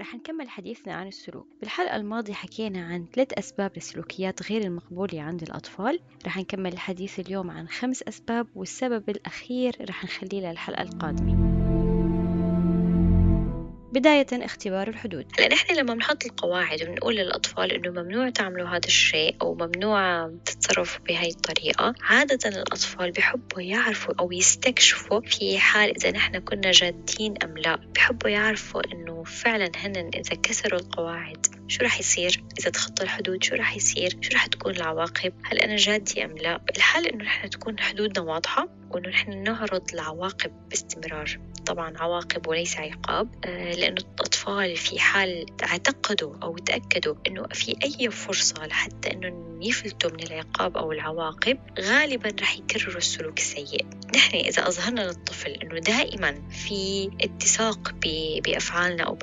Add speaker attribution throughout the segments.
Speaker 1: رح نكمل حديثنا عن السلوك. بالحلقة الماضية حكينا عن ثلاث أسباب للسلوكيات غير المقبولة عند الأطفال. رح نكمل الحديث اليوم عن خمس أسباب والسبب الأخير رح نخليه للحلقة القادمة. بداية اختبار الحدود.
Speaker 2: هلا نحن لما بنحط القواعد وبنقول للأطفال إنه ممنوع تعملوا هذا الشيء أو ممنوع تتصرفوا بهاي الطريقة عادة الأطفال بحبوا يعرفوا أو يستكشفوا في حال إذا نحن كنا جادين أم لا. بحبوا يعرفوا إنه فعلا هن إذا كسروا القواعد شو راح يصير؟ إذا تخطوا الحدود شو راح يصير؟ شو راح تكون العواقب؟ هل أنا جادي أم لا؟ الحال إنه نحن تكون حدودنا واضحة؟ وإنه نحن نعرض العواقب باستمرار. طبعا عواقب وليس عقاب آه، لأنه الأطفال في حال اعتقدوا أو تأكدوا أنه في أي فرصة لحتى أنه يفلتوا من العقاب أو العواقب غالبا رح يكرروا السلوك السيء. نحن إذا أظهرنا للطفل أنه دائما في اتساق بأفعالنا أو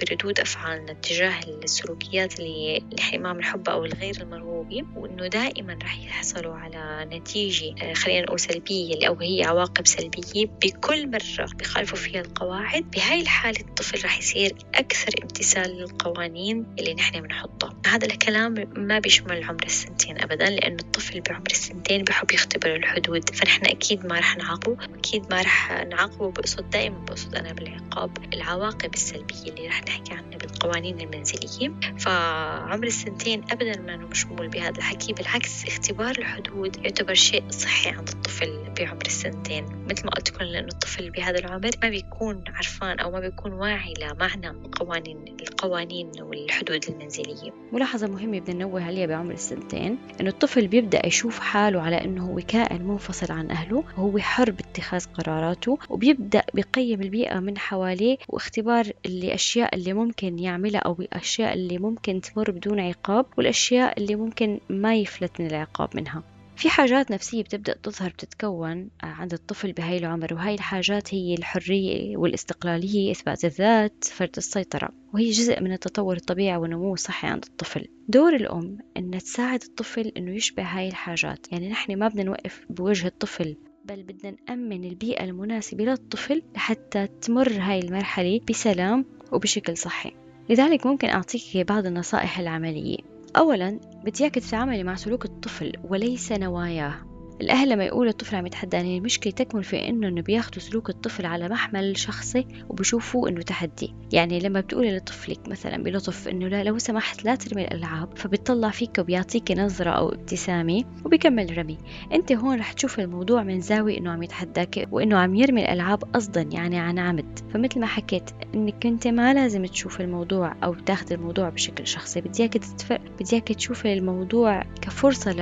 Speaker 2: بردود أفعالنا تجاه السلوكيات اللي نحن ما بنحبها أو الغير المرغوبة وأنه دائما رح يحصلوا على نتيجة آه، خلينا نقول سلبية أو هي عواقب سلبية بكل مرة بخالفوا فيها القواعد بهاي الحالة الطفل رح يصير أكثر امتثال للقوانين اللي نحن بنحطها. هذا الكلام ما بيشمل عمر السنتين أبدا لأنه الطفل بعمر السنتين بحب يختبر الحدود. فنحن أكيد ما رح نعاقبه أكيد ما رح نعاقبه بقصد دائما بقصد أنا بالعقاب العواقب السلبية اللي رح نحكي عنها بالقوانين المنزلية. فعمر السنتين أبدا ما مشمول بهذا الحكي بالعكس اختبار الحدود يعتبر شيء صحي عند الطفل بعمر السنتين مثل ما قلت لكم لأنه الطفل بهذا العمر ما بيكون عرفان أو ما بيكون واعي لمعنى قوانين القوانين والحدود المنزلية.
Speaker 1: ملاحظة مهمة بدنا ننوه عليها بعمر السنتين إنه الطفل بيبدأ يشوف حاله على إنه هو كائن منفصل عن أهله وهو حر باتخاذ قراراته وبيبدأ بيقيم البيئة من حواليه واختبار الأشياء اللي ممكن يعملها أو الأشياء اللي ممكن تمر بدون عقاب والأشياء اللي ممكن ما يفلت من العقاب منها. في حاجات نفسية بتبدأ تظهر بتتكون عند الطفل بهاي العمر وهي الحاجات هي الحرية والاستقلالية إثبات الذات فرد السيطرة وهي جزء من التطور الطبيعي والنمو الصحي عند الطفل. دور الأم أن تساعد الطفل أنه يشبه هاي الحاجات. يعني نحن ما بدنا نوقف بوجه الطفل بل بدنا نأمن البيئة المناسبة للطفل لحتى تمر هاي المرحلة بسلام وبشكل صحي. لذلك ممكن أعطيك بعض النصائح العملية. أولا بدي إياك تتعاملي مع سلوك الطفل وليس نواياه. الأهل لما يقولوا الطفل عم يتحدى يعني المشكلة تكمن في إنه إنه بياخدوا سلوك الطفل على محمل شخصي وبشوفوه إنه تحدي، يعني لما بتقولي لطفلك مثلا بلطف إنه لا لو سمحت لا ترمي الألعاب فبيطلع فيك وبيعطيك نظرة أو ابتسامة وبيكمل رمي، أنت هون رح تشوف الموضوع من زاوية إنه عم يتحداك وإنه عم يرمي الألعاب قصدا يعني عن عمد، فمثل ما حكيت إنك أنت ما لازم تشوف الموضوع أو تاخذ الموضوع بشكل شخصي، بدي إياك. بدي إياك تشوفي الموضوع كفرصة ل...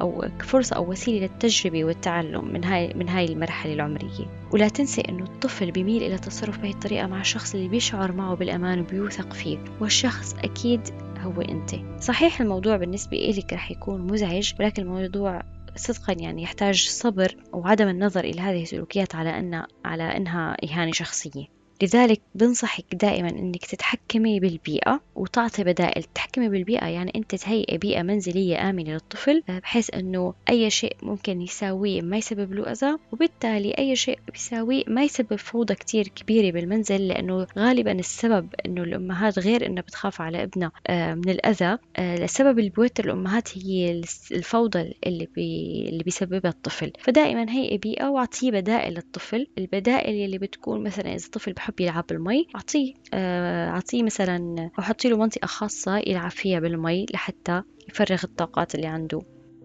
Speaker 1: أو كفرصة أو وسيلة للتجربة والتعلم من هاي من هاي المرحلة العمرية. ولا تنسي إنه الطفل بيميل إلى التصرف بهي الطريقة مع الشخص اللي بيشعر معه بالأمان وبيوثق فيه والشخص أكيد هو أنت. صحيح الموضوع بالنسبة إلك رح يكون مزعج ولكن الموضوع صدقا يعني يحتاج صبر وعدم النظر إلى هذه السلوكيات على أن على أنها إهانة شخصية. لذلك بنصحك دائما إنك تتحكمي بالبيئة وتعطي بدائل. تتحكمي بالبيئة يعني أنت تهيئي بيئة منزلية آمنة للطفل بحيث إنه أي شيء ممكن يساويه ما يسبب له اذى وبالتالي أي شيء بيساويه ما يسبب فوضى كتير كبيرة بالمنزل لأنه غالبا السبب إنه الأمهات غير إنها بتخاف على ابنها آه، من الأذى. آه، السبب اللي بيوتر الأمهات هي الفوضى اللي بي اللي بيسببها الطفل. فدائما هيئي بيئة واعطيه بدائل للطفل. البدائل اللي بتكون مثلا إذا الطفل بحب يلعب بالمي أعطيه آه، أعطيه مثلا أحطي له منطقة خاصة يلعب فيها بالمي لحتى يفرغ الطاقات اللي عنده.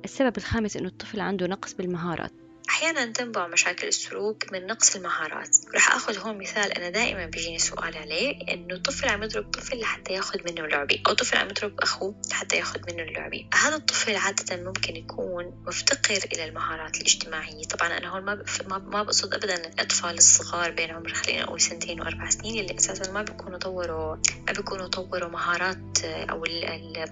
Speaker 1: السبب الخامس إنه الطفل عنده نقص بالمهارات.
Speaker 2: أحيانا تنبع مشاكل السلوك من نقص المهارات. رح أخذ هون مثال أنا دائما بيجيني سؤال عليه إنه طفل عم يضرب طفل لحتى ياخذ منه لعبة أو طفل عم يضرب أخوه لحتى ياخذ منه اللعبة هذا الطفل عادة ممكن يكون مفتقر إلى المهارات الاجتماعية. طبعا أنا هون ما ما بقصد أبدا الأطفال الصغار بين عمر خلينا نقول سنتين وأربع سنين اللي أساسا ما بيكونوا طوروا ما بيكونوا طوروا مهارات أو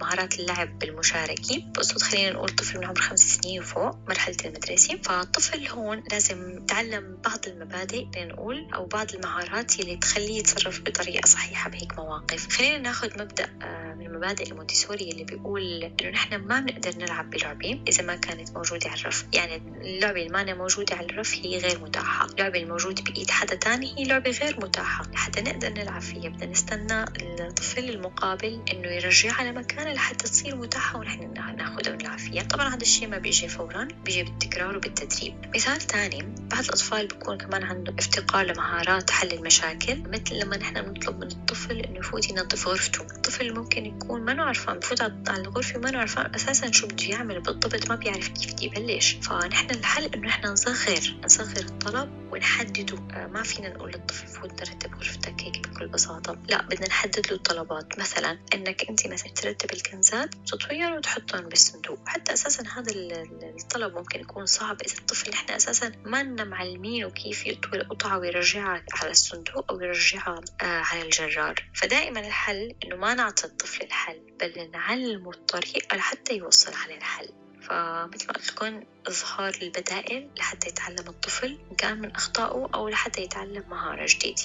Speaker 2: مهارات اللعب بالمشاركة. بقصد خلينا نقول طفل من عمر خمس سنين وفوق مرحلة المدرسة. فالطفل الطفل هون لازم يتعلم بعض المبادئ لنقول أو بعض المهارات اللي تخليه يتصرف بطريقة صحيحة بهيك مواقف. خلينا ناخذ مبدأ آه، من مبادئ المونتيسوري اللي بيقول إنه نحن ما بنقدر نلعب بلعبة إذا ما كانت موجودة على الرف. يعني اللعبة اللي ما موجودة على الرف هي غير متاحة. اللعبة الموجودة بإيد حدا تاني هي لعبة غير متاحة. لحتى نقدر نلعب فيها بدنا نستنى الطفل المقابل إنه يرجعها لمكانها لحتى تصير متاحة ونحن ناخذها ونلعب فيها. طبعا هذا الشيء ما بيجي فورا بيجي بالتكرار وبالتدريب. مثال ثاني بعض الأطفال بيكون كمان عنده افتقار لمهارات حل المشاكل مثل لما نحن نطلب من الطفل إنه يفوت ينظف غرفته. الطفل ممكن يكون ما عارفان بفوت على الغرفة ما عارفان أساسا شو بده يعمل بالضبط ما بيعرف كيف بده يبلش. فنحن الحل إنه نحن نصغر نصغر الطلب ونحدده. آه، ما فينا نقول للطفل فوت نرتب غرفتك هيك بكل بساطة. لا بدنا نحدد له الطلبات. مثلا إنك أنت مثلا ترتب الكنزات وتطويهم وتحطهم بالصندوق. حتى أساسا هذا الطلب ممكن يكون صعب إذا الطفل نحن أساسا ما معلمينه كيف يطوي القطعة ويرجعها على الصندوق أو يرجعها آه، على الجرار. فدائما الحل إنه ما نعطي الطفل الحل بل نعلمه الطريقة لحتى يوصل على الحل. فمثل ما قلت لكم إظهار البدائل لحتى يتعلم الطفل إن كان من أخطائه أو لحتى يتعلم مهارة جديدة.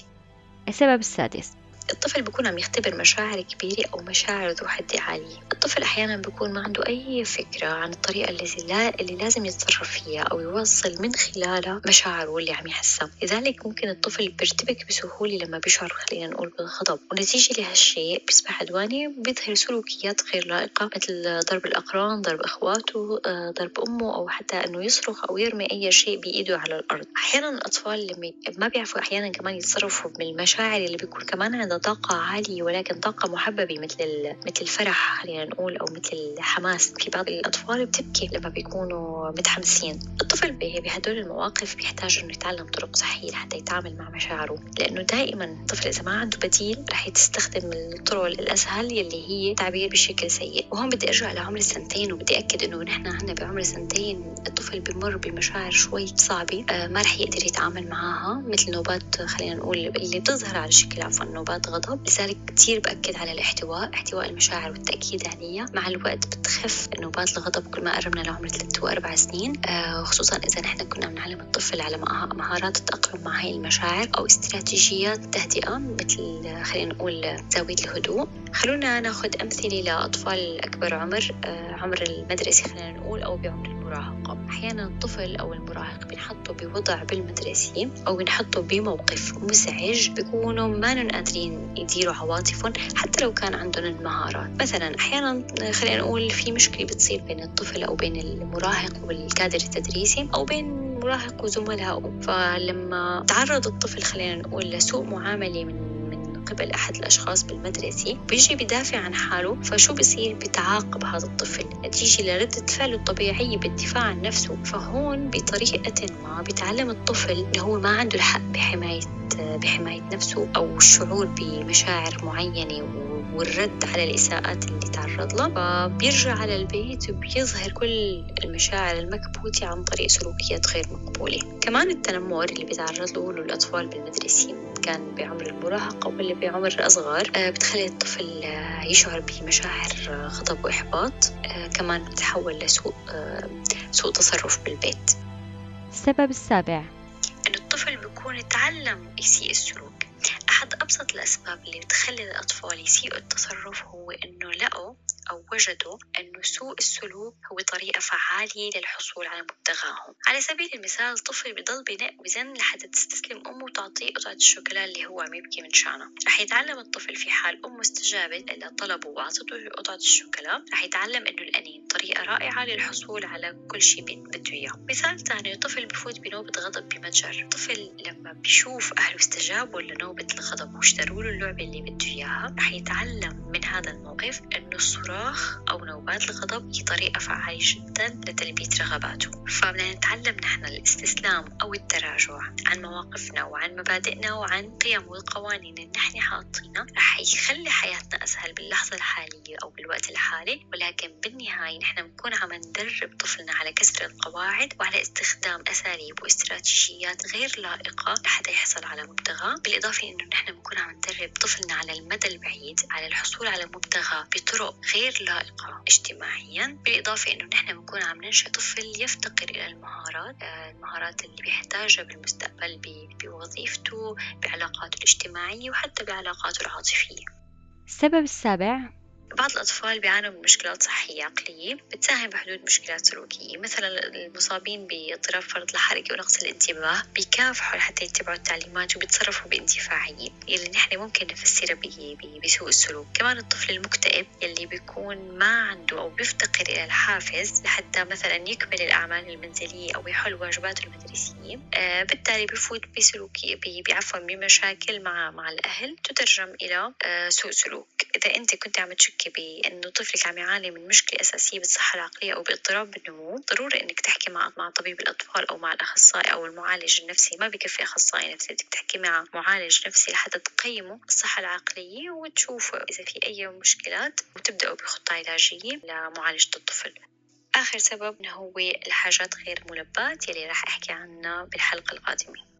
Speaker 1: السبب السادس.
Speaker 2: الطفل بيكون عم يختبر مشاعر كبيرة أو مشاعر ذو حدة عالية. الطفل أحيانا بيكون ما عنده أي فكرة عن الطريقة اللي, لا اللي لازم يتصرف فيها أو يوصل من خلالها مشاعره اللي عم يحسها لذلك ممكن الطفل بيرتبك بسهولة لما بيشعر خلينا نقول بالغضب. ونتيجة لهالشيء بيصبح عدواني وبيظهر سلوكيات غير لائقة مثل ضرب الأقران ضرب إخواته آه، ضرب أمه أو حتى إنه يصرخ أو يرمي أي شيء بإيده على الأرض. أحيانا الأطفال لما ما بيعرفوا أحيانا كمان يتصرفوا بالمشاعر اللي بيكون كمان عندها طاقة عالية ولكن طاقة محببة مثل مثل الفرح خلينا نقول أو مثل الحماس في بعض الأطفال بتبكي لما بيكونوا متحمسين. الطفل بهدول المواقف بيحتاج إنه يتعلم طرق صحية لحتى يتعامل مع مشاعره لأنه دائما الطفل إذا ما عنده بديل رح يستخدم الطرق الأسهل يلي هي تعبير بشكل سيء. وهون بدي أرجع لعمر السنتين وبدي أكد إنه نحن عنا بعمر السنتين الطفل بمر بمشاعر شوي صعبة آه ما رح يقدر يتعامل معها مثل نوبات خلينا نقول اللي بتظهر على شكل عفوا نوبات غضب. لذلك كتير بأكد على الاحتواء احتواء المشاعر والتأكيد عليها مع الوقت بتخف نوبات الغضب كل ما قربنا لعمر ثلاث وأربع سنين آه خصوصا إذا نحن كنا بنعلم الطفل على مهارات التأقلم مع هاي المشاعر أو استراتيجيات تهدئة مثل خلينا نقول زاوية الهدوء. خلونا ناخذ أمثلة لأطفال أكبر عمر آه عمر المدرسة خلينا نقول أو بعمر المراهقة. أحيانا الطفل أو المراهق بنحطه بوضع بالمدرسة أو بنحطه بموقف مزعج بيكونوا ما قادرين يديروا عواطفهم حتى لو كان عندهم المهارات. مثلا أحيانا خلينا نقول في مشكلة بتصير بين الطفل أو بين المراهق والكادر التدريسي أو بين مراهق وزملائه. فلما تعرض الطفل خلينا نقول لسوء معاملة من قبل أحد الأشخاص بالمدرسة بيجي بدافع عن حاله. فشو بصير بتعاقب هذا الطفل؟ نتيجة لردة فعله الطبيعية بالدفاع عن نفسه. فهون بطريقة ما بيتعلم الطفل إنه هو ما عنده الحق بحماية بحماية نفسه أو الشعور بمشاعر معينة والرد على الإساءات اللي تعرض لها فبيرجع على البيت وبيظهر كل المشاعر المكبوتة عن طريق سلوكيات غير مقبولة. كمان التنمر اللي بيتعرض له الأطفال بالمدرسة كان بعمر المراهقة ولا بعمر الأصغر آه، بتخلي الطفل آه، يشعر بمشاعر غضب وإحباط آه، كمان بتحول لسوء سوء تصرف بالبيت.
Speaker 1: السبب السابع.
Speaker 2: إنه الطفل بيكون تعلم يسيء السلوك. أحد أبسط الأسباب اللي بتخلي الأطفال يسيئوا التصرف هو إنه لقوا أو وجدوا أنه سوء السلوك هو طريقة فعالة للحصول على مبتغاهم. على سبيل المثال الطفل بضل بنق وزن لحتى تستسلم أمه وتعطيه قطعة الشوكولا اللي هو عم يبكي من شانها رح يتعلم الطفل في حال أمه استجابت إلى طلبه وأعطته قطعة الشوكولا. رح يتعلم أنه الأنين طريقة رائعة للحصول على كل شيء بده إياه. مثال ثاني الطفل بفوت بنوبة غضب بمتجر. الطفل لما بيشوف أهله استجابوا لنوبة الغضب واشتروا له اللعبة اللي بده إياها. رح يتعلم من هذا الموقف أنه الصراخ الصراخ أو نوبات الغضب هي طريقة فعالة جدا لتلبية رغباته. فبدنا نتعلم نحن الاستسلام أو التراجع عن مواقفنا وعن مبادئنا وعن قيم والقوانين اللي نحن حاطينها. رح يخلي حياتنا أسهل باللحظة الحالية أو بالوقت الحالي ولكن بالنهاية نحن بنكون عم ندرب طفلنا على كسر القواعد وعلى استخدام أساليب واستراتيجيات غير لائقة لحتى يحصل على مبتغاه بالإضافة إنه نحن بنكون عم ندرب طفلنا على المدى البعيد على الحصول على مبتغاه بطرق غير لائقة اجتماعيا بالإضافة إنه نحن بنكون عم ننشئ طفل يفتقر إلى المهارات آه، المهارات اللي بيحتاجها بالمستقبل بوظيفته بعلاقاته الاجتماعية وحتى بعلاقاته العاطفية.
Speaker 1: السبب السابع
Speaker 2: بعض الأطفال بيعانوا من مشكلات صحية عقلية بتساهم بحدوث مشكلات سلوكية مثلا المصابين باضطراب فرط الحركة ونقص الانتباه بيكافحوا لحتى يتبعوا التعليمات وبيتصرفوا باندفاعية يلي نحن ممكن نفسرها بسوء السلوك. كمان الطفل المكتئب يلي بيكون ما عنده أو بيفتقر إلى الحافز لحتى مثلا يكمل الأعمال المنزلية أو يحل واجباته المدرسية آه بالتالي بفوت بسلوكي بعفوا بمشاكل مع مع الأهل تترجم إلى آه سوء سلوك. إذا أنت كنت عم تشك تحكي بأنه طفلك عم يعاني من مشكلة أساسية بالصحة العقلية أو باضطراب بالنمو ضروري إنك تحكي مع مع طبيب الأطفال أو مع الأخصائي أو المعالج النفسي. ما بكفي أخصائي نفسي بدك تحكي مع معالج نفسي لحتى تقيمه الصحة العقلية وتشوفوا إذا في أي مشكلات وتبدأوا بخطة علاجية لمعالجة الطفل. آخر سبب هو الحاجات غير ملبات يلي راح أحكي عنها بالحلقة القادمة.